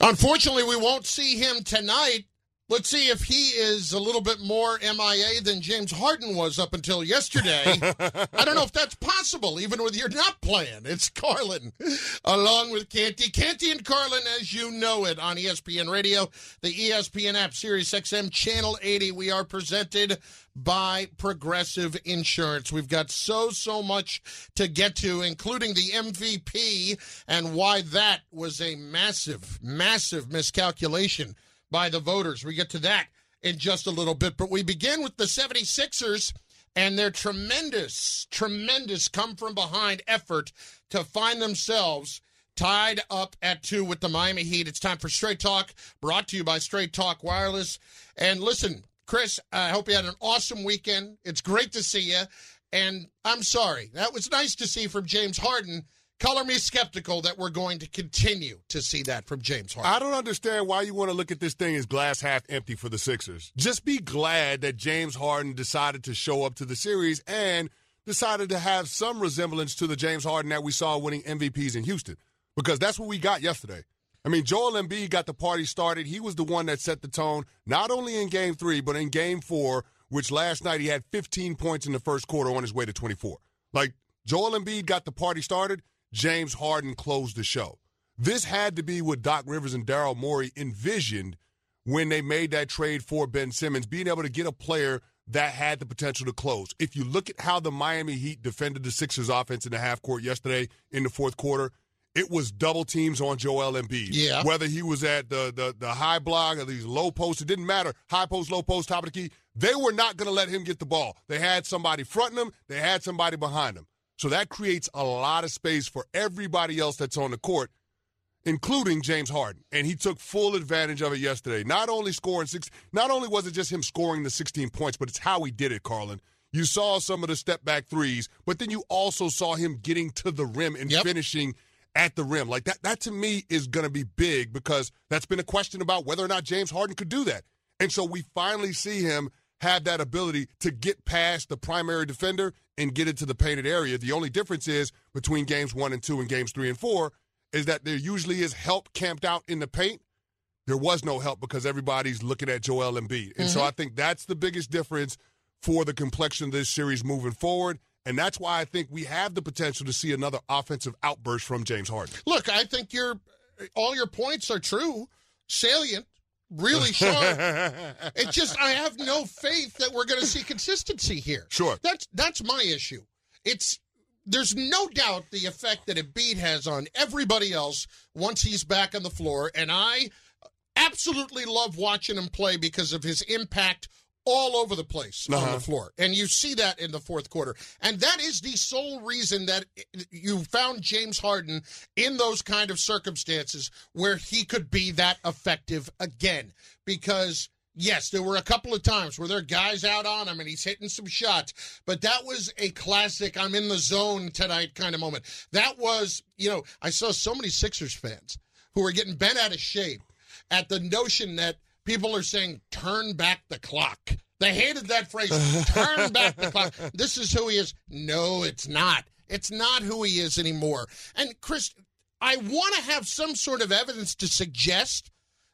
Unfortunately, we won't see him tonight. Let's see if he is a little bit more MIA than James Harden was up until yesterday. I don't know if that's possible, even with you're not playing. It's Carlin along with Canty. Canty and Carlin, as you know it, on ESPN Radio, the ESPN app, Sirius XM, Channel 80. We are presented by Progressive Insurance. We've got so, so much to get to, including the MVP and why that was a massive, massive miscalculation by the voters. We get to that in just a little bit, but we begin with the 76ers and their tremendous, tremendous come from behind effort to find themselves tied up at two with the Miami Heat. It's time for Straight Talk, brought to you by Straight Talk Wireless. And listen, Chris, I hope you had an awesome weekend. It's great to see you. And I'm sorry, that was nice to see from James Harden color me skeptical that we're going to continue to see that from James Harden. I don't understand why you want to look at this thing as glass half empty for the Sixers. Just be glad that James Harden decided to show up to the series and decided to have some resemblance to the James Harden that we saw winning MVPs in Houston because that's what we got yesterday. I mean, Joel Embiid got the party started. He was the one that set the tone, not only in game three, but in game four, which last night he had 15 points in the first quarter on his way to 24. Like, Joel Embiid got the party started. James Harden closed the show. This had to be what Doc Rivers and Daryl Morey envisioned when they made that trade for Ben Simmons, being able to get a player that had the potential to close. If you look at how the Miami Heat defended the Sixers offense in the half court yesterday in the fourth quarter, it was double teams on Joel Embiid. Yeah. Whether he was at the, the, the high block or these low posts, it didn't matter. High post, low post, top of the key. They were not going to let him get the ball. They had somebody fronting him, they had somebody behind him. So that creates a lot of space for everybody else that's on the court, including James Harden. And he took full advantage of it yesterday. Not only scoring six, not only was it just him scoring the 16 points, but it's how he did it, Carlin. You saw some of the step back threes, but then you also saw him getting to the rim and Yep. finishing at the rim. Like that that to me is going to be big because that's been a question about whether or not James Harden could do that. And so we finally see him have that ability to get past the primary defender and get into the painted area. The only difference is between games 1 and 2 and games 3 and 4 is that there usually is help camped out in the paint. There was no help because everybody's looking at Joel Embiid. And so mm-hmm. I think that's the biggest difference for the complexion of this series moving forward. And that's why I think we have the potential to see another offensive outburst from James Harden. Look, I think your all your points are true, salient, really sharp. it's just I have no faith that we're going to see consistency here. Sure. That's that's my issue. It's there's no doubt the effect that Embiid has on everybody else once he's back on the floor, and I absolutely love watching him play because of his impact all over the place on Uh-huh. the floor. And you see that in the fourth quarter. And that is the sole reason that you found James Harden in those kind of circumstances where he could be that effective again. Because Yes, there were a couple of times where there are guys out on him and he's hitting some shots, but that was a classic I'm in the zone tonight kind of moment. That was, you know, I saw so many Sixers fans who were getting bent out of shape at the notion that people are saying turn back the clock. They hated that phrase, turn back the clock. This is who he is. No, it's not. It's not who he is anymore. And Chris, I want to have some sort of evidence to suggest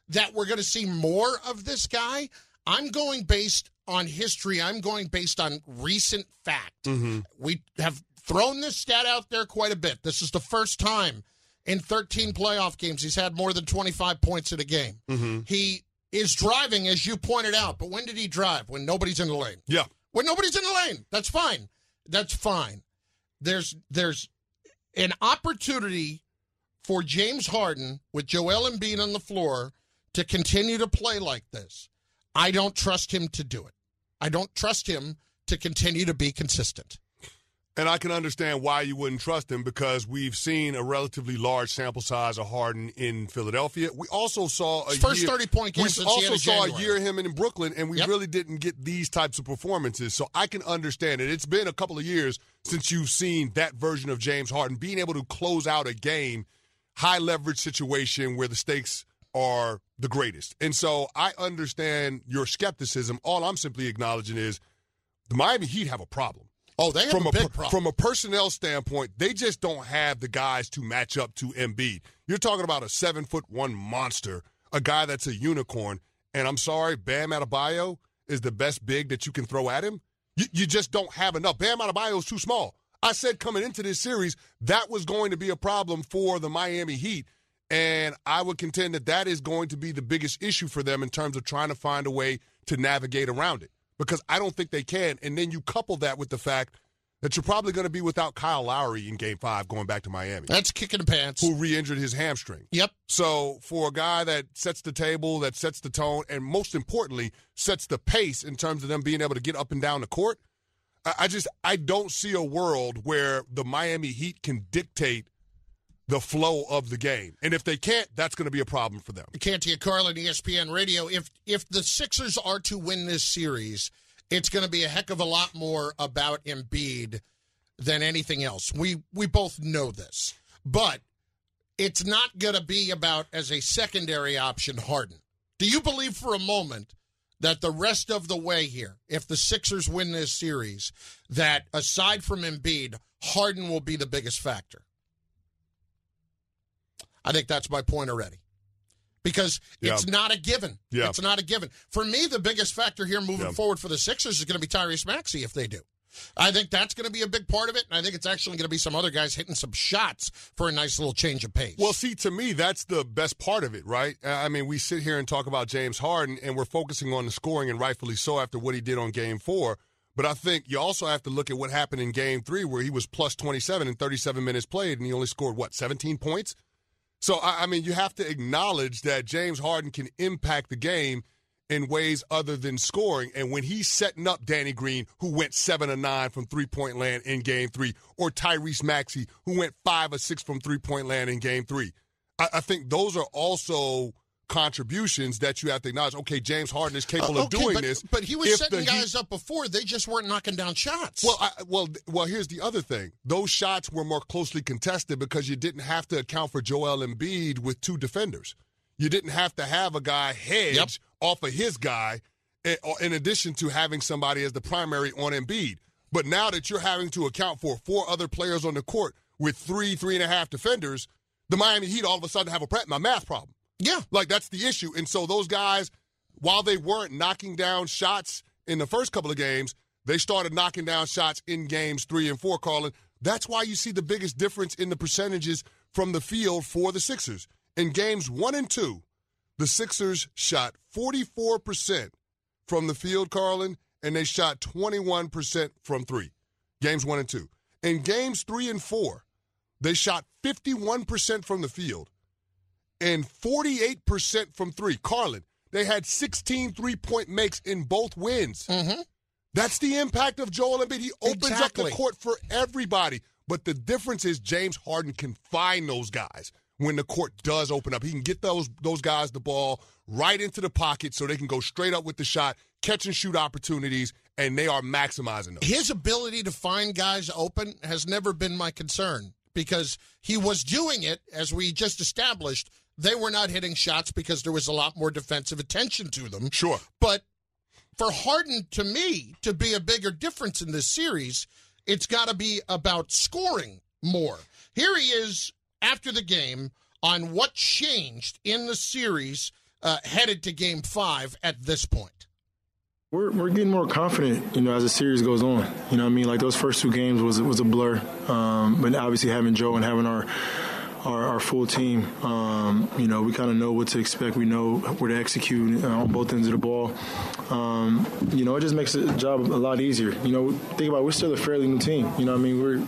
that we're going to see more of this guy. I'm going based on history. I'm going based on recent fact. Mm-hmm. We have thrown this stat out there quite a bit. This is the first time in 13 playoff games he's had more than 25 points in a game. Mm-hmm. He is driving, as you pointed out, but when did he drive? When nobody's in the lane. Yeah. When nobody's in the lane. That's fine. That's fine. There's there's an opportunity for James Harden with Joel Embiid on the floor to continue to play like this. I don't trust him to do it. I don't trust him to continue to be consistent. And I can understand why you wouldn't trust him because we've seen a relatively large sample size of Harden in Philadelphia. We also saw a first year, 30-point game We also saw a year of him in Brooklyn, and we Yep. really didn't get these types of performances. So I can understand it. It's been a couple of years since you've seen that version of James Harden being able to close out a game, high leverage situation where the stakes are the greatest. And so I understand your skepticism. All I'm simply acknowledging is the Miami Heat have a problem. Oh, they have from a big problem. from a personnel standpoint, they just don't have the guys to match up to Embiid. You're talking about a seven foot one monster, a guy that's a unicorn, and I'm sorry, Bam Adebayo is the best big that you can throw at him. You, you just don't have enough. Bam Adebayo is too small. I said coming into this series that was going to be a problem for the Miami Heat, and I would contend that that is going to be the biggest issue for them in terms of trying to find a way to navigate around it because I don't think they can. And then you couple that with the fact that you're probably going to be without Kyle Lowry in Game Five going back to Miami, That's kicking the pants. who re-injured his hamstring. Yep. So for a guy that sets the table, that sets the tone, and most importantly sets the pace in terms of them being able to get up and down the court, I, I just I don't see a world where the Miami Heat can dictate the flow of the game. And if they can't, that's going to be a problem for them. Canty Carlin, ESPN Radio. If if the Sixers are to win this series, it's going to be a heck of a lot more about Embiid than anything else. We we both know this, but it's not going to be about as a secondary option Harden. Do you believe for a moment that the rest of the way here, if the Sixers win this series, that aside from Embiid, Harden will be the biggest factor? I think that's my point already. Because it's Yeah. not a given. Yeah. It's not a given. For me, the biggest factor here moving Yeah. forward for the Sixers is going to be Tyrese Maxey if they do. I think that's going to be a big part of it, and I think it's actually going to be some other guys hitting some shots for a nice little change of pace. Well, see, to me, that's the best part of it, right? Uh, I mean, we sit here and talk about James Harden, and we're focusing on the scoring, and rightfully so after what he did on game four. But I think you also have to look at what happened in game three, where he was plus 27 in 37 minutes played, and he only scored, what, 17 points? So, I, mean, you have to acknowledge that James Harden can impact the game in ways other than scoring. And when he's setting up Danny Green, who went seven or nine from three point land in game three, or Tyrese Maxey, who went five or six from three point land in game three, I, I think those are also contributions that you have to acknowledge. Okay, James Harden is capable Uh, of doing but, this. But he was setting the guys up before; they just weren't knocking down shots. well, I, well, well. Here's the other thing: those shots were more closely contested because you didn't have to account for Joel Embiid with two defenders. You didn't have to have a guy hedge Yep. off of his guy, in, in addition to having somebody as the primary on Embiid. But now that you're having to account for four other players on the court with three, three and a half defenders, the Miami Heat all of a sudden have a my math problem. Yeah, Like that's the issue. And so those guys, while they weren't knocking down shots in the first couple of games, they started knocking down shots in games three and four, Carlin. That's why you see the biggest difference in the percentages from the field for the Sixers. In games one and two, the Sixers shot 44% from the field, Carlin, and they shot 21% from three. Games one and two. In games three and four, they shot 51% from the field and 48% from three. Carlin, they had 16 three point makes in both wins. mm-hmm. That's the impact of Joel Embiid. He opens up the court for everybody. But the difference is James Harden can find those guys when the court does open up. He can get those those guys the ball right into the pocket so they can go straight up with the shot, catch and shoot opportunities, and they are maximizing those. his ability to find guys open has never been my concern because he was doing it as we just established. They were not hitting shots because there was a lot more defensive attention to them. Sure. But for Harden, to me, to be a bigger difference in this series, it's got to be about scoring more. Here he is after the game on what changed in the series uh, headed to game five at this point. We're, we're getting more confident, you know, as the series goes on. You know what I mean? Like those first two games was was a blur. Um, but obviously having Joe and having our our, our full team, um, you know, we kind of know what to expect. We know where to execute uh, on both ends of the ball. Um, you know, it just makes the job a lot easier. You know, think about it, we're still a fairly new team. You know I mean? We're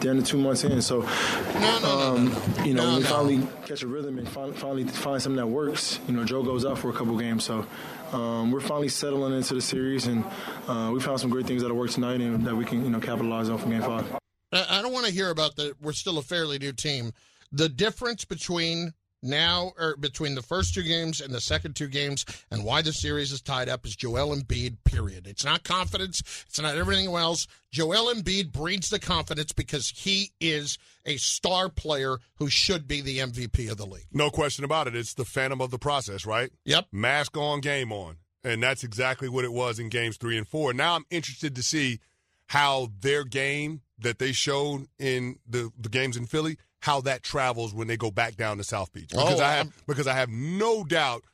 down to two months in, so No, no, no, no, you know, No, when we finally catch a rhythm and fin- finally find something that works, you know, Joe goes out for a couple games. So um, we're finally settling into the series, and uh, we found some great things that'll work tonight and that we can, you know, capitalize on for game five. I don't want to hear about that. We're still a fairly new team. The difference between now or between the first two games and the second two games, and why the series is tied up is Joel Embiid. Period. It's not confidence. It's not everything else. Joel Embiid breeds the confidence because he is a star player who should be the MVP of the league. No question about it. It's the phantom of the process, right? Yep. mask on, game on. And that's exactly what it was in games three and four. Now I'm interested to see how their game that they showed in the, the games in Philly, how that travels when they go back down to South Beach. Oh, because Oh, I have I'm- because I have no doubt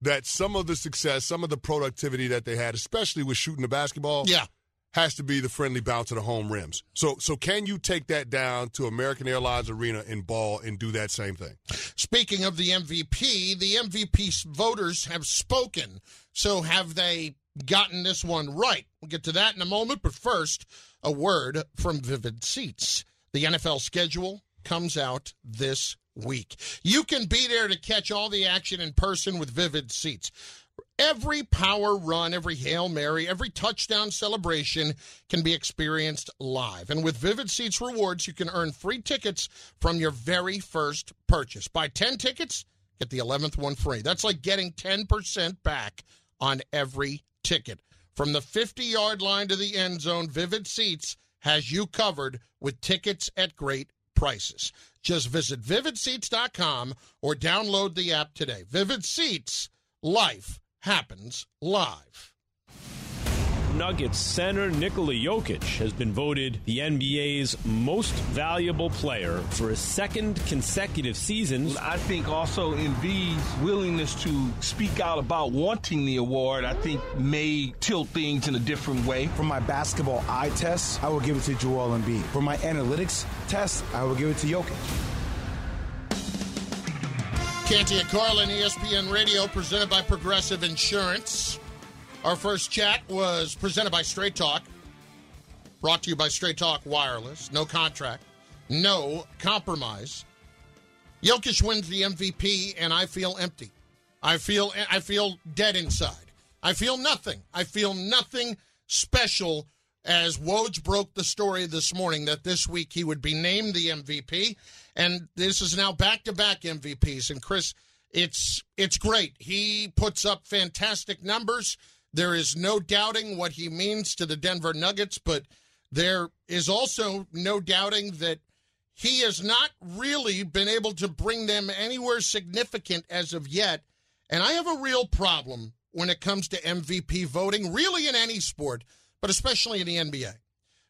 that some of the success, some of the productivity that they had, especially with shooting the basketball, Yeah. has to be the friendly bounce of the home rims. So so can you take that down to American Airlines Arena in ball and do that same thing? Speaking of the MVP, the MVP voters have spoken. So have they gotten this one right? We'll get to that in a moment. But first, a word from Vivid Seats. The NFL schedule comes out this week. You can be there to catch all the action in person with Vivid Seats. Every power run, every Hail Mary, every touchdown celebration can be experienced live. And with Vivid Seats rewards, you can earn free tickets from your very first purchase. Buy 10 tickets, get the 11th one free. That's like getting 10% back on every ticket. From the 50 yard line to the end zone, Vivid Seats has you covered with tickets at great prices. Just visit vividseats.com or download the app today. Vivid Seats, life happens live. Nuggets center Nikola Jokic has been voted the NBA's most valuable player for a second consecutive season. I think also Embiid's willingness to speak out about wanting the award, I think may tilt things in a different way. For my basketball eye test, I will give it to Joel Embiid. For my analytics test, I will give it to Jokic. Canty and Carlin, ESPN Radio, presented by Progressive Insurance. Our first chat was presented by Straight Talk, brought to you by Straight Talk Wireless. No contract, no compromise. Jokic wins the MVP, and I feel empty. I feel I feel dead inside. I feel nothing. I feel nothing special. As Woj broke the story this morning that this week he would be named the MVP, and this is now back-to-back MVPs. And Chris, it's it's great. He puts up fantastic numbers. There is no doubting what he means to the Denver Nuggets, but there is also no doubting that he has not really been able to bring them anywhere significant as of yet. And I have a real problem when it comes to MVP voting, really in any sport, but especially in the NBA,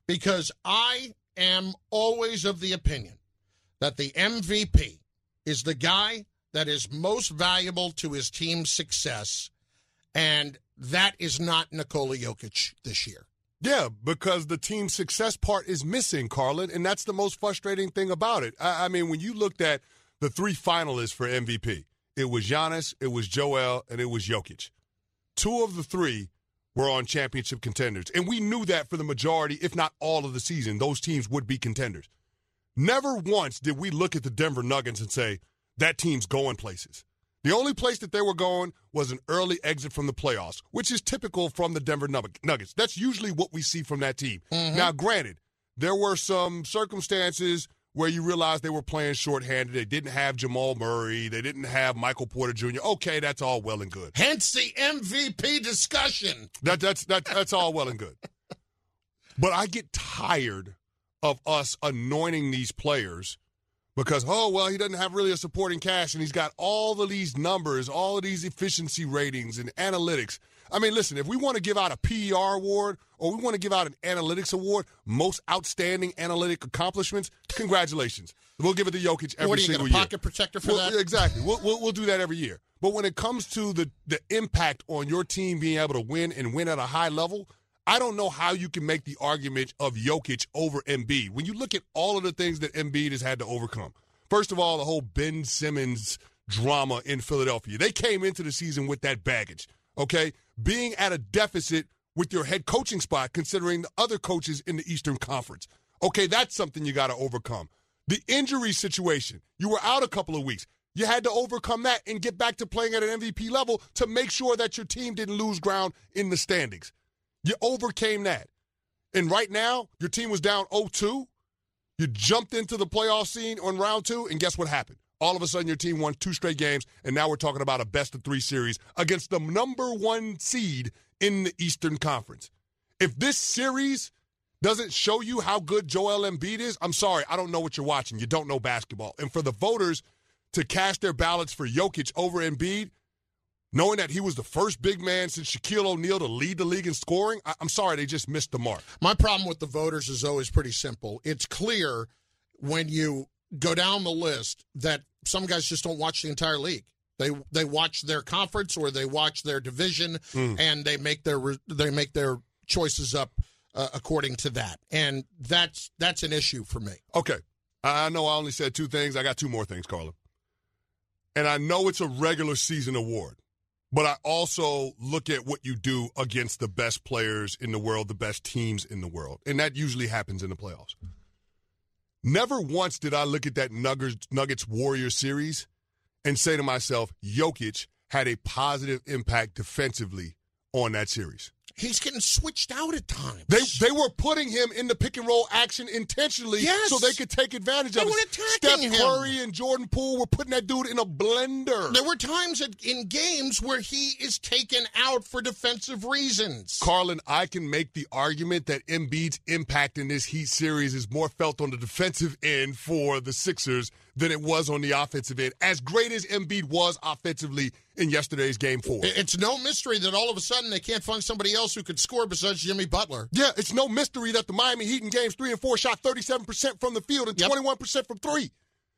because I am always of the opinion that the MVP is the guy that is most valuable to his team's success. And that is not Nikola Jokic this year. Yeah, because the team success part is missing, Carlin, and that's the most frustrating thing about it. I, I mean, when you looked at the three finalists for MVP, it was Giannis, it was Joel, and it was Jokic. Two of the three were on championship contenders, and we knew that for the majority, if not all of the season, those teams would be contenders. Never once did we look at the Denver Nuggets and say, that team's going places. The only place that they were going was an early exit from the playoffs, which is typical from the Denver Nuggets. That's usually what we see from that team. Mm-hmm. Now, granted, there were some circumstances where you realize they were playing shorthanded. They didn't have Jamal Murray. They didn't have Michael Porter Jr. Okay, that's all well and good. Hence the MVP discussion. That, that's, that, that's all well and good. But I get tired of us anointing these players because, oh, well, he doesn't have really a supporting cast and he's got all of these numbers, all of these efficiency ratings and analytics. I mean, listen, if we want to give out a PER award or we want to give out an analytics award, most outstanding analytic accomplishments, congratulations. We'll give it to Jokic every what single year. pocket protector for Well, that? Exactly. We'll, we'll, we'll do that every year. But when it comes to the, the impact on your team being able to win and win at a high level, I don't know how you can make the argument of Jokic over Embiid. When you look at all of the things that Embiid has had to overcome, first of all, the whole Ben Simmons drama in Philadelphia. They came into the season with that baggage, okay? Being at a deficit with your head coaching spot, considering the other coaches in the Eastern Conference. Okay, that's something you got to overcome. The injury situation, you were out a couple of weeks. You had to overcome that and get back to playing at an MVP level to make sure that your team didn't lose ground in the standings. You overcame that. And right now, your team was down 0 2. You jumped into the playoff scene on round two, and guess what happened? All of a sudden, your team won two straight games, and now we're talking about a best of three series against the number one seed in the Eastern Conference. If this series doesn't show you how good Joel Embiid is, I'm sorry, I don't know what you're watching. You don't know basketball. And for the voters to cast their ballots for Jokic over Embiid, knowing that he was the first big man since Shaquille O'Neal to lead the league in scoring, I- I'm sorry, they just missed the mark. My problem with the voters is always pretty simple. It's clear when you go down the list that some guys just don't watch the entire league. They they watch their conference or they watch their division and they make their they make their choices up uh, according to that. And that's that's an issue for me. Okay. I I know I only said two things. I got two more things, Carla. And I know it's a regular season award, but I also look at what you do against the best players in the world, the best teams in the world. And that usually happens in the playoffs. Never once did I look at that Nuggets, Nuggets Warriors series and say to myself, Jokic had a positive impact defensively on that series. He's getting switched out at times. They they were putting him in the pick and roll action intentionally Yes. so they could take advantage They of were it. attacking Steph him. Curry and Jordan Poole were putting that dude in a blender. there were times at, in games where he is taken out for defensive reasons. Carlin, I can make the argument that Embiid's impact in this Heat series is more felt on the defensive end for the Sixers than it was on the offensive end. As great as Embiid was offensively in yesterday's game four. It's no mystery that all of a sudden they can't find somebody else who could score besides Jimmy Butler. Yeah, it's no mystery that the Miami Heat in games three and four shot 37% from the field and Yep. 21% from three.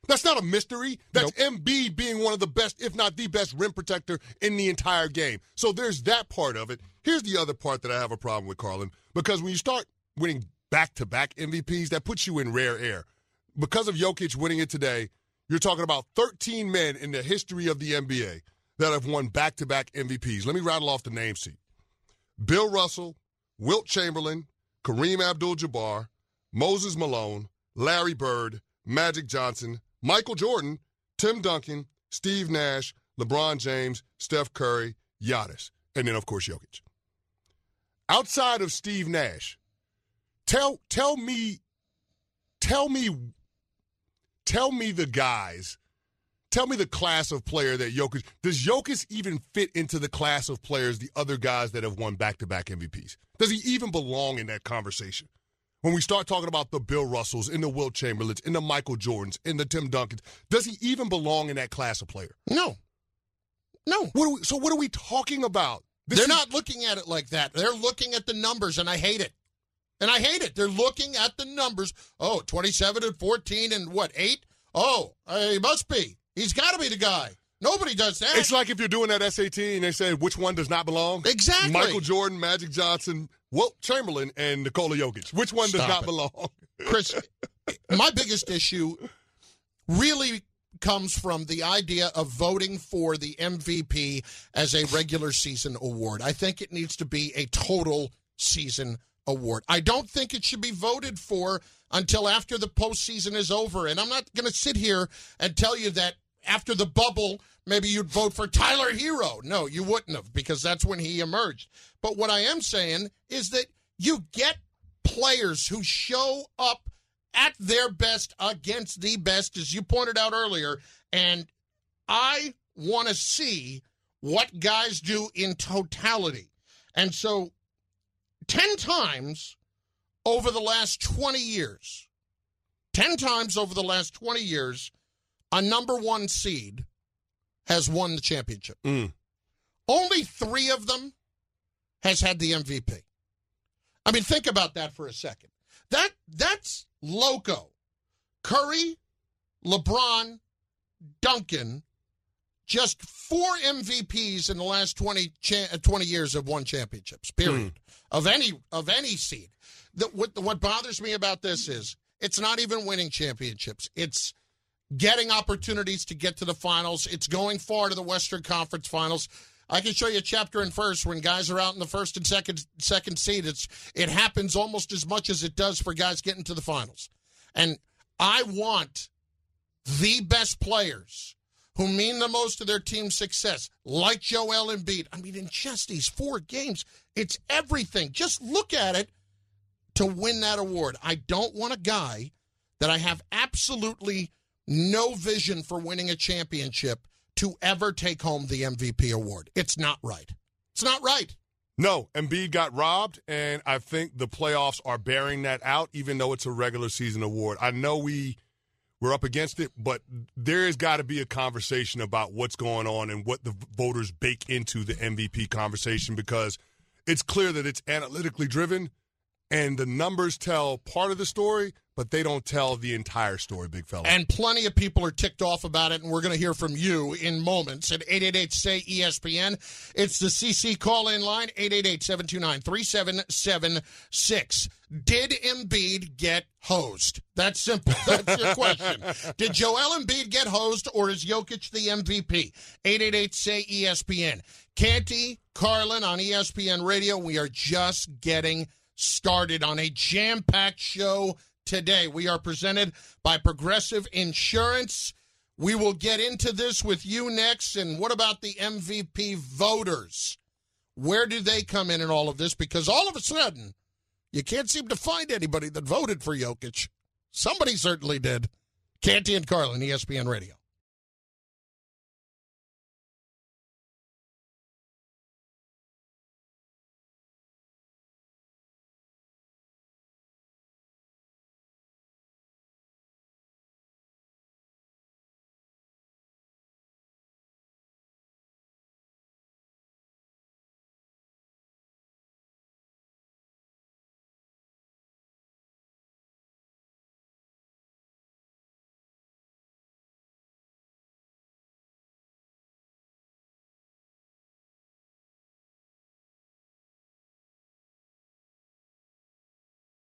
That's not a mystery. That's Embiid being one of the best, if not the best, rim protector in the entire game. So there's that part of it. Here's the other part that I have a problem with, Carlin, because when you start winning back to back MVPs, that puts you in rare air. Because of Jokic winning it today, you're talking about 13 men in the history of the NBA that have won back to back MVPs. Let me rattle off the names to you Bill Russell, Wilt Chamberlain, Kareem Abdul Jabbar, Moses Malone, Larry Bird, Magic Johnson, Michael Jordan, Tim Duncan, Steve Nash, LeBron James, Steph Curry, Giannis, and then, of course, Jokic. Outside of Steve Nash, tell tell me, tell me, tell me the guys. Tell me the class of player that Jokic does. Jokic even fit into the class of players the other guys that have won back-to-back MVPs? Does he even belong in that conversation? When we start talking about the Bill Russells, in the Wilt Chamberlains, in the Michael Jordans, in the Tim Duncans, does he even belong in that class of player? No. No. What are we, so what are we talking about? This They're is- not looking at it like that. They're looking at the numbers, and I hate it. And I hate it. They're looking at the numbers. Oh, 27 and 14 and what, 8? Oh, uh, he must be. He's got to be the guy. Nobody does that. It's like if you're doing that SAT and they say which one does not belong. Exactly. Michael Jordan, Magic Johnson, Wilt Chamberlain, and Nikola Jokic. Which one does not it. belong? Chris, my biggest issue really comes from the idea of voting for the MVP as a regular season award. I think it needs to be a total season award. I don't think it should be voted for until after the postseason is over. And I'm not going to sit here and tell you that after the bubble, maybe you'd vote for Tyler Herro. No, you wouldn't have because that's when he emerged. But what I am saying is that you get players who show up at their best against the best, as you pointed out earlier. And I want to see what guys do in totality. And so, 10 times over the last 20 years, 10 times over the last 20 years, a number one seed has won the championship. Mm. Only three of them has had the MVP. I mean, think about that for a second. That that's loco. Curry, LeBron, Duncan, just four MVPs in the last 20, cha- uh, 20 years have won championships. Period. Of any of any seed. The, what what bothers me about this is it's not even winning championships. It's getting opportunities to get to the finals. It's going far to the Western Conference Finals. I can show you a chapter and verse when guys are out in the first and second second seed. It's it happens almost as much as it does for guys getting to the finals. And I want the best players who mean the most to their team's success, like Joel Embiid. I mean, in just these four games, it's everything. Just look at it to win that award. I don't want a guy that I have absolutely no vision for winning a championship to ever take home the MVP award. It's not right. It's not right. No, Embiid got robbed, and I think the playoffs are bearing that out, even though it's a regular season award. I know we We're up against it, but there has got to be a conversation about what's going on and what the voters bake into the MVP conversation because it's clear that it's analytically driven and the numbers tell part of the story, but they don't tell the entire story, big fella. And plenty of people are ticked off about it, and we're going to hear from you in moments at 888 say ESPN. It's the CC call in line, 888 729 3776. Did Embiid get hosed? That's simple. That's your question. Did Joel Embiid get hosed, or is Jokic the MVP? 888 say ESPN. Canty, Carlin on ESPN Radio. We are just getting started on a jam packed show today. We are presented by Progressive Insurance. We will get into this with you next. And what about the MVP voters? Where do they come in in all of this? Because all of a sudden, you can't seem to find anybody that voted for Jokic. Somebody certainly did. Canty and Carlin, ESPN Radio.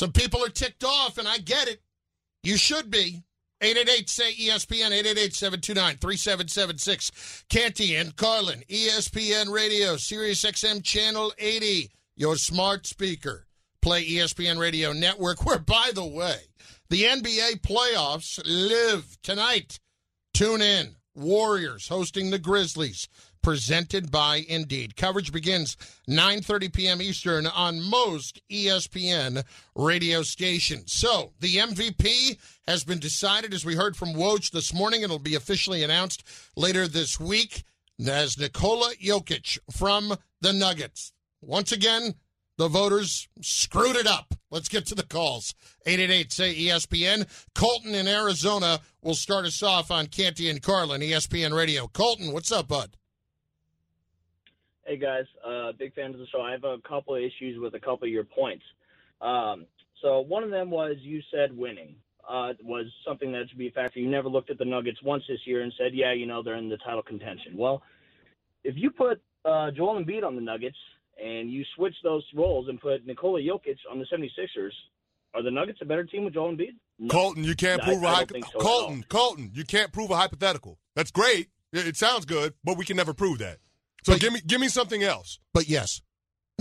Some people are ticked off, and I get it. You should be. 888 say ESPN, 888 729 3776. Canty and Carlin, ESPN Radio, Sirius XM Channel 80, your smart speaker. Play ESPN Radio Network, where, by the way, the NBA playoffs live tonight. Tune in. Warriors hosting the Grizzlies presented by Indeed. Coverage begins 9:30 p.m. Eastern on most ESPN radio stations. So, the MVP has been decided as we heard from Woj this morning. It'll be officially announced later this week as Nikola Jokic from the Nuggets. Once again, the voters screwed it up. Let's get to the calls. 888 say ESPN. Colton in Arizona will start us off on Canty and Carlin, ESPN Radio. Colton, what's up, bud? Hey guys, uh, big fan of the show. I have a couple of issues with a couple of your points. Um, so one of them was you said winning uh, was something that should be a factor. You never looked at the Nuggets once this year and said, yeah, you know, they're in the title contention. Well, if you put uh, Joel Embiid on the Nuggets and you switch those roles and put Nikola Jokic on the 76ers, Are the Nuggets a better team with Joel Embiid? No. Colton, you can't prove I a don't hypo- think so Colton, Colton, you can't prove a hypothetical. That's great. It, it sounds good, but we can never prove that. So But- give me give me something else. But yes,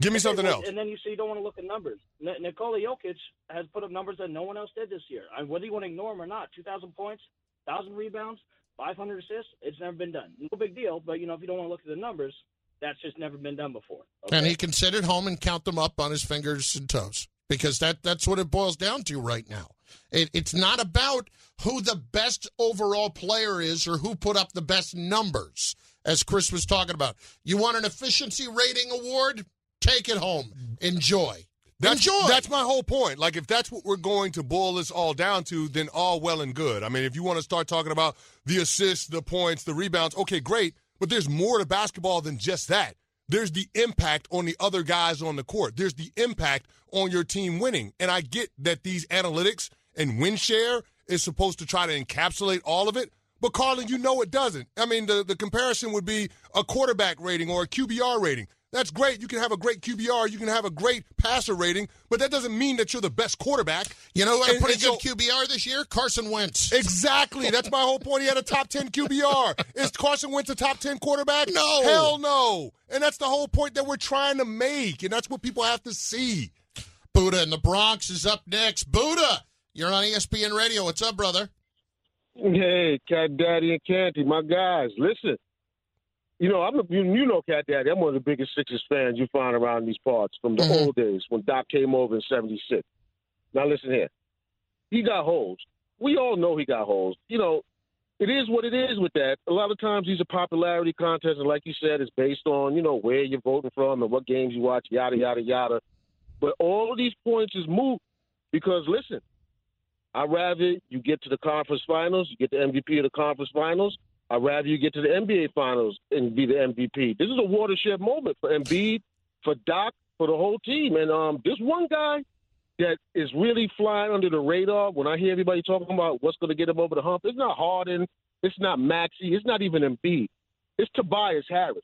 Give me Okay, something well, else. And then you say you don't want to look at numbers. N- Nikola Jokic has put up numbers that no one else did this year. I whether you want to ignore them or not, 2,000 points, 1,000 rebounds, 500 assists, it's never been done. No big deal, but, you know, if you don't want to look at the numbers, that's just never been done before. Okay? and he can sit at home and count them up on his fingers and toes because that that's what it boils down to right now. It, it's not about who the best overall player is or who put up the best numbers, as Chris was talking about. You want an efficiency rating award? Take it home. Enjoy. That's, Enjoy. That's my whole point. Like, if that's what we're going to boil this all down to, then all well and good. I mean, if you want to start talking about the assists, the points, the rebounds, okay, great. But there's more to basketball than just that. There's the impact on the other guys on the court. There's the impact on your team winning. And I get that these analytics and win share is supposed to try to encapsulate all of it. But Carlin, you know it doesn't. I mean, the, the comparison would be a quarterback rating or a QBR rating. That's great. You can have a great QBR, you can have a great passer rating, but that doesn't mean that you're the best quarterback. You know who had a And- pretty and good QBR this year? Carson Wentz. Exactly. That's my whole point. He had a top 10 QBR. Is Carson Wentz a top 10 quarterback? No. Hell no. And that's the whole point that we're trying to make. And that's what people have to see. Buddha in the Bronx is up next. Buddha, you're on ESPN Radio. What's up, brother? Hey, Cat Daddy and Canty, my guys, listen. You know, I'm a, you, you know Cat Daddy. I'm one of the biggest Sixers fans you find around these parts from the Mhm. old days when Doc came over in '76. Now listen here, he got holes. We all know he got holes. You know, it is what it is with that. A lot of times these are popularity contests, and like you said, it's based on you know where you're voting from and what games you watch, yada yada yada. But all of these points is moot because listen, I'd rather you get to the conference finals, you get the MVP of the conference finals. I'd rather you get to the NBA finals and be the MVP. This is a watershed moment for Embiid, for Doc, for the whole team. And um, this one guy that is really flying under the radar. When I hear everybody talking about what's going to get him over the hump, it's not Harden, it's not Maxey, it's not even Embiid. It's Tobias Harris.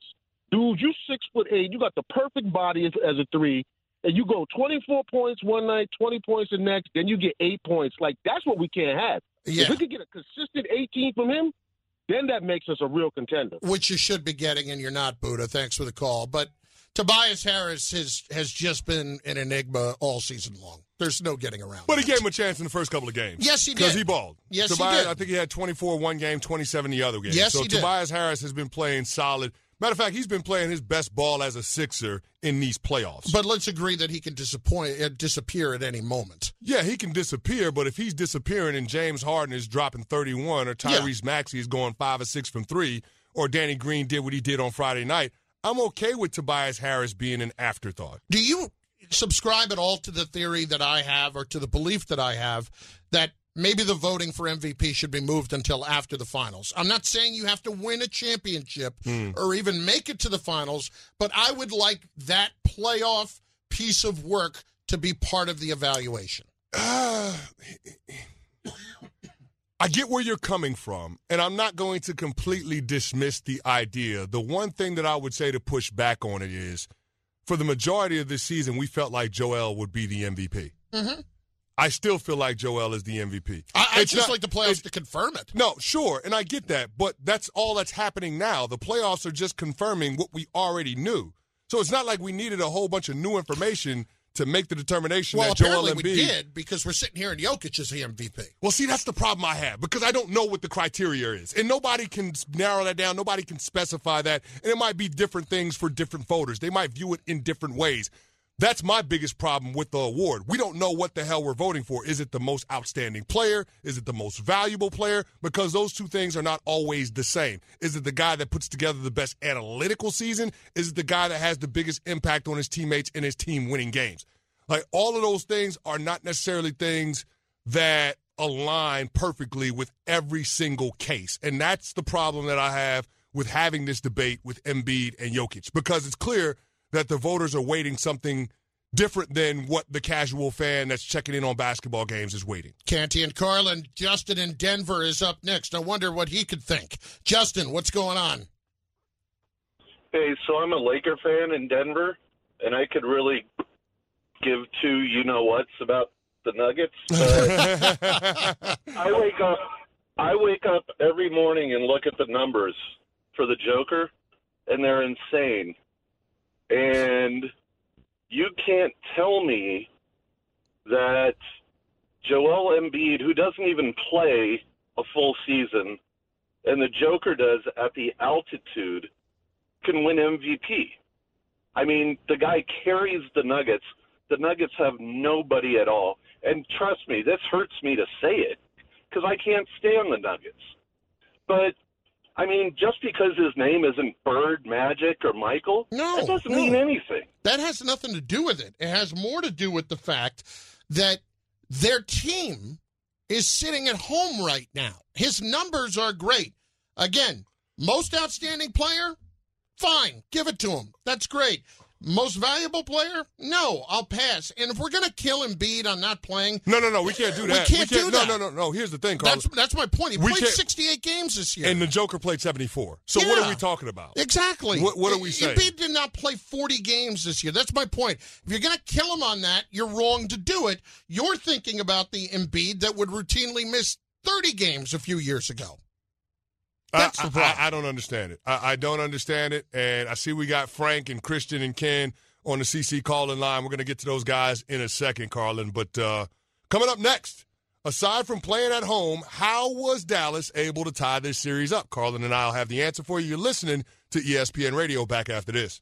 Dude, you six foot eight. You got the perfect body as, as a three, and you go 24 points one night, 20 points the next, then you get eight points. Like that's what we can't have. Yeah. If we could get a consistent 18 from him, then that makes us a real contender. which you should be getting, and you're not, Buddha. Thanks for the call. But Tobias Harris has has just been an enigma all season long. There's no getting around. But he gave him a chance in the first couple of games. Yes, he did. Because he balled. Yes, he Tobias, did. I think he had 24 one game, 27 the other game. Yes, so he did. Tobias Harris has been playing solid. Matter of fact, he's been playing his best ball as a Sixer in these playoffs. But let's agree that he can disappoint, uh, disappear at any moment. Yeah, he can disappear, but if he's disappearing and James Harden is dropping 31 or Tyrese Maxey is going 5 or 6 from 3 or Danny Green did what he did on Friday night, I'm okay with Tobias Harris being an afterthought. Do you subscribe at all to the theory that I have, or to the belief that I have, that maybe the voting for MVP should be moved until after the finals? I'm not saying you have to win a championship or even make it to the finals, but I would like that playoff piece of work to be part of the evaluation. I get where you're coming from, and I'm not going to completely dismiss the idea. The one thing that I would say to push back on it is for the majority of this season, we felt like Joel would be the MVP. Mm-hmm. I still feel like Joel is the MVP. I, I It's just not- like the playoffs to confirm it. No, sure, and I get that, but that's all that's happening now. The playoffs are just confirming what we already knew. So it's not like we needed a whole bunch of new information to make the determination Well, that Joel apparently Embiid. we did because we're sitting here and Jokic is the MVP. Well, see, that's the problem I have because I don't know what the criteria is. And nobody can narrow that down. Nobody can specify that. And it might be different things for different voters. They might view it in different ways. That's my biggest problem with the award. We don't know what the hell we're voting for. Is it the most outstanding player? Is it the most valuable player? Because those two things are not always the same. Is it the guy that puts together the best analytical season? Is it the guy that has the biggest impact on his teammates and his team winning games? Like all of those things are not necessarily things that align perfectly with every single case. And that's the problem that I have with having this debate with Embiid and Jokic because it's clear that the voters are weighting something different than what the casual fan that's checking in on basketball games is weighting. Canty and Carlin, Justin in Denver is up next. I wonder what he could think. Justin, what's going on? Hey, so I'm a Laker fan in Denver, and I could really give two you know what's about the Nuggets. But I wake up I wake up every morning and look at the numbers for the Joker and they're insane. And you can't tell me that Joel Embiid, who doesn't even play a full season, and the Joker does at the altitude, can win MVP. I mean, the guy carries the Nuggets. The Nuggets have nobody at all. And trust me, this hurts me to say it because I can't stand the Nuggets. But I mean, just because his name isn't Bird, Magic, or Michael, no, that doesn't no. mean anything. That has nothing to do with it. It has more to do with the fact that their team is sitting at home right now. His numbers are great. Again, most outstanding player, fine, give it to him. That's great. Most valuable player? No, I'll pass. And if we're going to kill Embiid on not playing, No, no, no. We can't do that. We that. can't do no, that. No, no, no. Here's the thing, Carl. that's that's my point. He We played 68 games this year. and the Joker played 74. So what are we talking about? Exactly. What- what are we saying? Embiid did not play 40 games this year. That's my point. If you're going to kill him on that, you're wrong to do it. You're thinking about the Embiid that would routinely miss 30 games a few years ago. That's I, the problem. I, I don't understand it. I, I don't understand it. And I see we got Frank and Christian and Ken on the CC calling line. We're going to get to those guys in a second, Carlin. But uh, coming up next, aside from playing at home, how was Dallas able to tie this series up? Carlin and I will have the answer for you. You're listening to ESPN Radio back after this.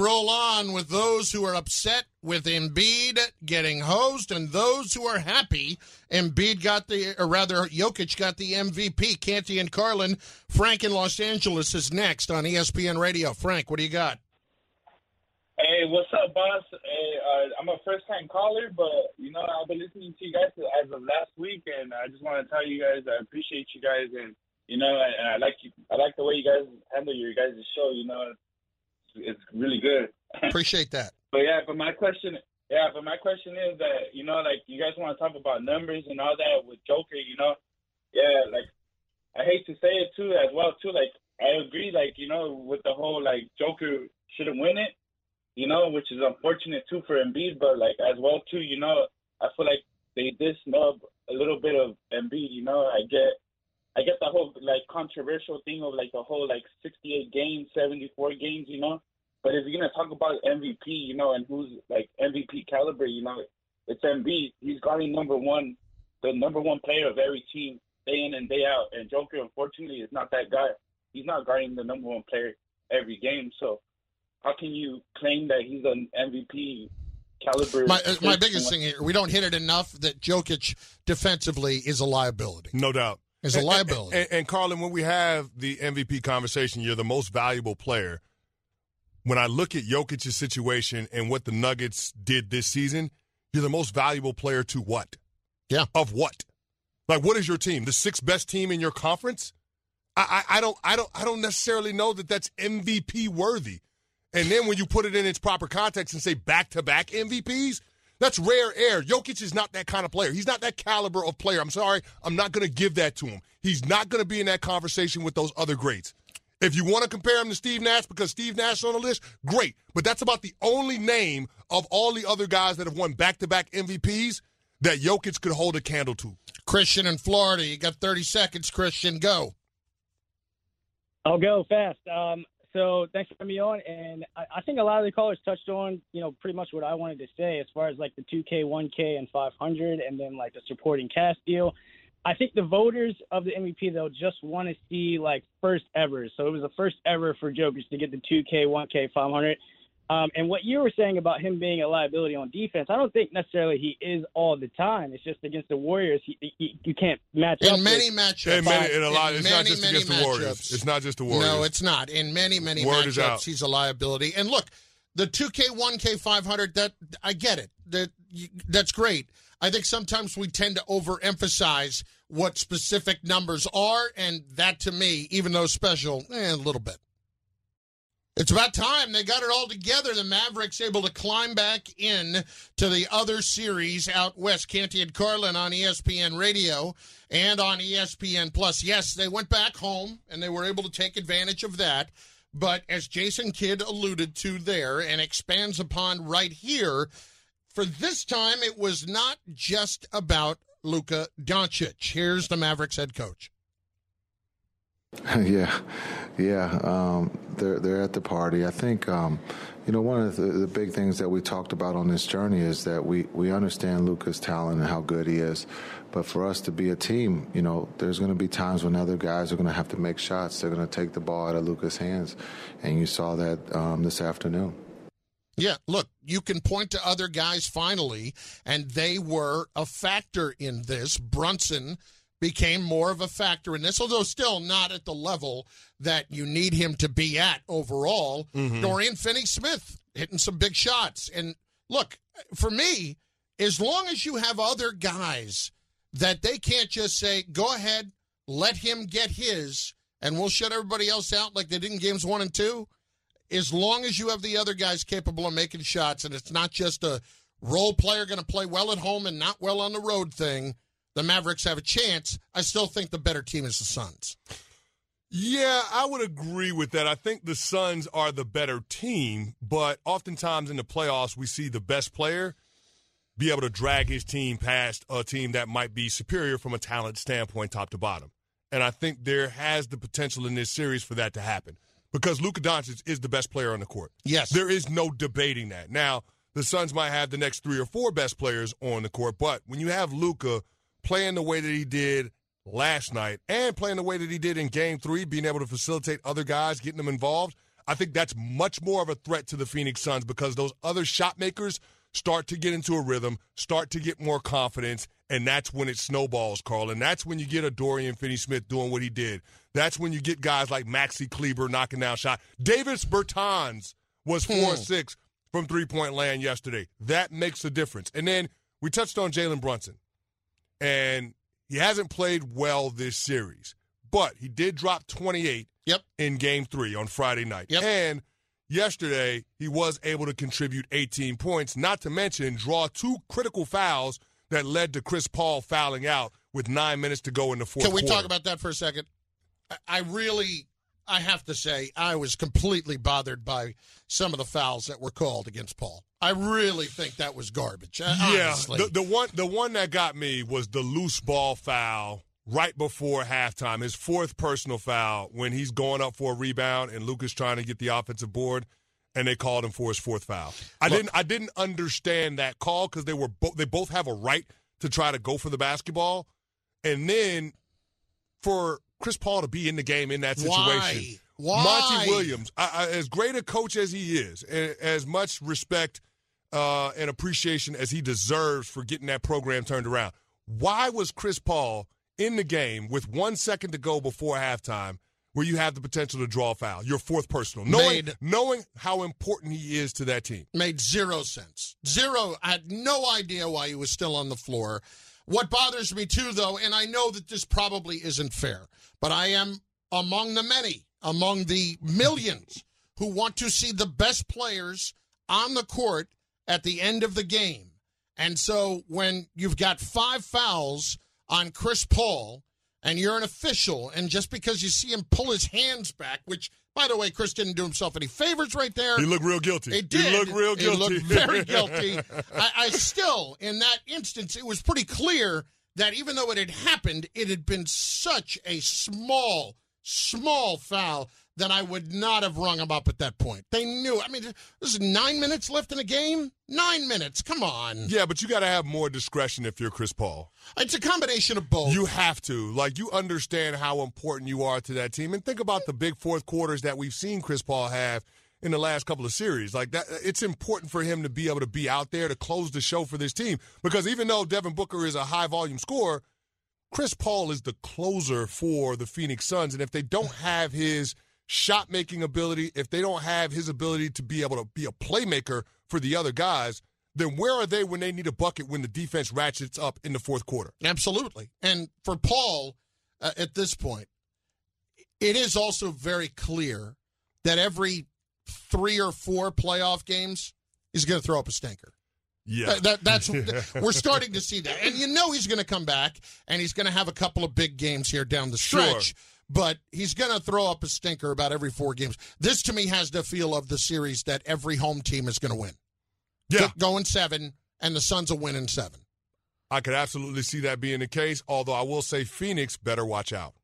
Roll on with those who are upset with Embiid getting hosed and those who are happy Embiid got the, or rather, Jokic got the MVP. Canty and Carlin. Frank in Los Angeles is next on ESPN Radio. Frank, what do you got? Hey, what's up, boss? Hey, uh, I'm a first time caller, but you know I've been listening to you guys as of last week, and I just want to tell you guys I appreciate you guys, and you know, and I like you. I like the way you guys handle your guys' show. You know, it's, really good. Appreciate that. But yeah, but my question, yeah, but my question is that you know, like you guys want to talk about numbers and all that with Joker, you know, yeah, like I hate to say it too, as well too. Like I agree, like you know, with the whole like Joker shouldn't win it, you know, which is unfortunate too for Embiid, but like as well too, you know, I feel like they did snub a little bit of Embiid. You know, I get I get the whole like controversial thing of like the whole like 68 games, 74 games. You know, but if you're gonna talk about MVP, you know, and who's like MVP caliber, you know, it's Embiid. He's guarding number one, the number one player of every team, day in and day out. And Joker, unfortunately, is not that guy. He's not guarding the number one player every game. So how can you claim that he's an MVP caliber? My, uh, my biggest thing here, we don't hit it enough that Jokic defensively is a liability. No doubt. Is a liability. And, and, and Carlin, when we have the MVP conversation, you're the most valuable player. When I look at Jokic's situation and what the Nuggets did this season, you're the most valuable player to what? Yeah. Of what? Like, what is your team? The sixth best team in your conference? I, I, I don't I don't I don't necessarily know that that's MVP worthy. And then when you put it in its proper context and say back to back MVPs, that's rare air. Jokic is not that kind of player. He's not that caliber of player. I'm sorry. I'm not going to give that to him. He's not going to be in that conversation with those other greats. If you want to compare him to Steve Nash because Steve Nash is on the list, great. But that's about the only name of all the other guys that have won back to back MVPs that Jokic could hold a candle to. Christian in Florida, you got 30 seconds, Christian. Go. I'll go fast. Um, so thanks for having me on. And I, I, think a lot of the callers touched on, you know, pretty much what I wanted to say as far as like the 2K, 1K, and 500, and then like the supporting cast deal. I think the voters of the MVP they'll just want to see like first ever. So it was the first ever for Jokic to get the 2K, 1K, 500. Um, and what you were saying about him being a liability on defense, I don't think necessarily he is all the time. It's just against the Warriors, he, he, you can't match in up. many with. matchups. In many, in a lot, in it's many, not just many against the Warriors. It's not just the Warriors. No, it's not. In many, many Word matchups, he's a liability. And look, the 2K, 1K, 500, that I get it. That That's great. I think sometimes we tend to overemphasize what specific numbers are, and that to me, even though special, eh, a little bit. It's about time they got it all together. The Mavericks able to climb back in to the other series out west. Canty and Carlin on ESPN Radio and on ESPN Plus. Yes, they went back home and they were able to take advantage of that. But as Jason Kidd alluded to there and expands upon right here, for this time it was not just about Luka Doncic. Here's the Mavericks head coach. yeah, yeah. Um, they're they're at the party. I think um, you know one of the, the, big things that we talked about on this journey is that we we understand Luka's talent and how good he is, but for us to be a team, you know, there's going to be times when other guys are going to have to make shots. They're going to take the ball out of Luka's hands, and you saw that um, this afternoon. Yeah, look, you can point to other guys finally, and they were a factor in this. Brunson became more of a factor in this, although still not at the level that you need him to be at overall. Mm-hmm. Dorian Finney Smith hitting some big shots. And look, for me, as long as you have other guys that they can't just say, go ahead, let him get his, and we'll shut everybody else out like they did in games one and two. As long as you have the other guys capable of making shots, and it's not just a role player going to play well at home and not well on the road thing, the Mavericks have a chance. I still think the better team is the Suns. Yeah, I would agree with that. I think the Suns are the better team, but oftentimes in the playoffs, we see the best player be able to drag his team past a team that might be superior from a talent standpoint, top to bottom. And I think there has the potential in this series for that to happen because Luka Doncic is the best player on the court. Yes. There is no debating that. Now, the Suns might have the next three or four best players on the court, but when you have Luka playing the way that he did last night and playing the way that he did in game three, being able to facilitate other guys, getting them involved, I think that's much more of a threat to the Phoenix Suns because those other shot makers start to get into a rhythm, start to get more confidence, and that's when it snowballs, Carl. And that's when you get a Dorian Finney Smith doing what he did. That's when you get guys like Maxi Kleber knocking down shot. Davis Bertans was hmm. 4 6 from three point land yesterday. That makes a difference. And then we touched on Jalen Brunson. And he hasn't played well this series, but he did drop 28 yep. in game three on Friday night. Yep. And yesterday, he was able to contribute 18 points, not to mention draw two critical fouls that led to Chris Paul fouling out with nine minutes to go in the fourth Can we quarter. talk about that for a second? I really, I have to say, I was completely bothered by some of the fouls that were called against Paul. I really think that was garbage. uh, Yeah, the, the one the one that got me was the loose ball foul right before halftime. His fourth personal foul when he's going up for a rebound and Luka's trying to get the offensive board, and they called him for his fourth foul. I Look- didn't I didn't understand that call because they were both they both have a right to try to go for the basketball, and then for Chris Paul to be in the game in that situation. Why? Why? Monty Williams, I, I, as great a coach as he is, and as much respect uh, and appreciation as he deserves for getting that program turned around. Why was Chris Paul in the game with one second to go before halftime, where you have the potential to draw a foul, your fourth personal, knowing Made- knowing how important he is to that team? made zero sense. Zero. I had no idea why he was still on the floor. What bothers me too, though, and I know that this probably isn't fair, but I am among the many, among the millions who want to see the best players on the court at the end of the game. And so when you've got five fouls on Chris Paul and you're an official, and just because you see him pull his hands back, which, by the way, Chris didn't do himself any favors right there. He looked real guilty. It did. He looked real He guilty. looked very guilty. I, I still, in that instance, it was pretty clear that even though it had happened, it had been such a small, small foul that I would not have rung him up at that point. They knew. I mean, this is nine minutes left in a game. Nine minutes. Come on. Yeah, but you got to have more discretion if you're Chris Paul. It's a combination of both. You have to. Like, you understand how important you are to that team. And think about the big fourth quarters that we've seen Chris Paul have in the last couple of series. Like, that, it's important for him to be able to be out there to close the show for this team. Because even though Devin Booker is a high volume scorer, Chris Paul is the closer for the Phoenix Suns. And if they don't have his shot making ability, if they don't have his ability to be able to be a playmaker for the other guys, then where are they when they need a bucket when the defense ratchets up in the fourth quarter? Absolutely. And for Paul, uh, at this point, it is also very clear that every three or four playoff games he's going to throw up a stinker. Yeah. That, that's we're starting to see that, and you know he's going to come back, and he's going to have a couple of big games here down the stretch. Sure. But he's going to throw up a stinker about every four games. This to me has the feel of the series that every home team is going to win. Yeah. Go- going seven, and the Suns will win in seven. I could absolutely see that being the case, although I will say Phoenix better watch out.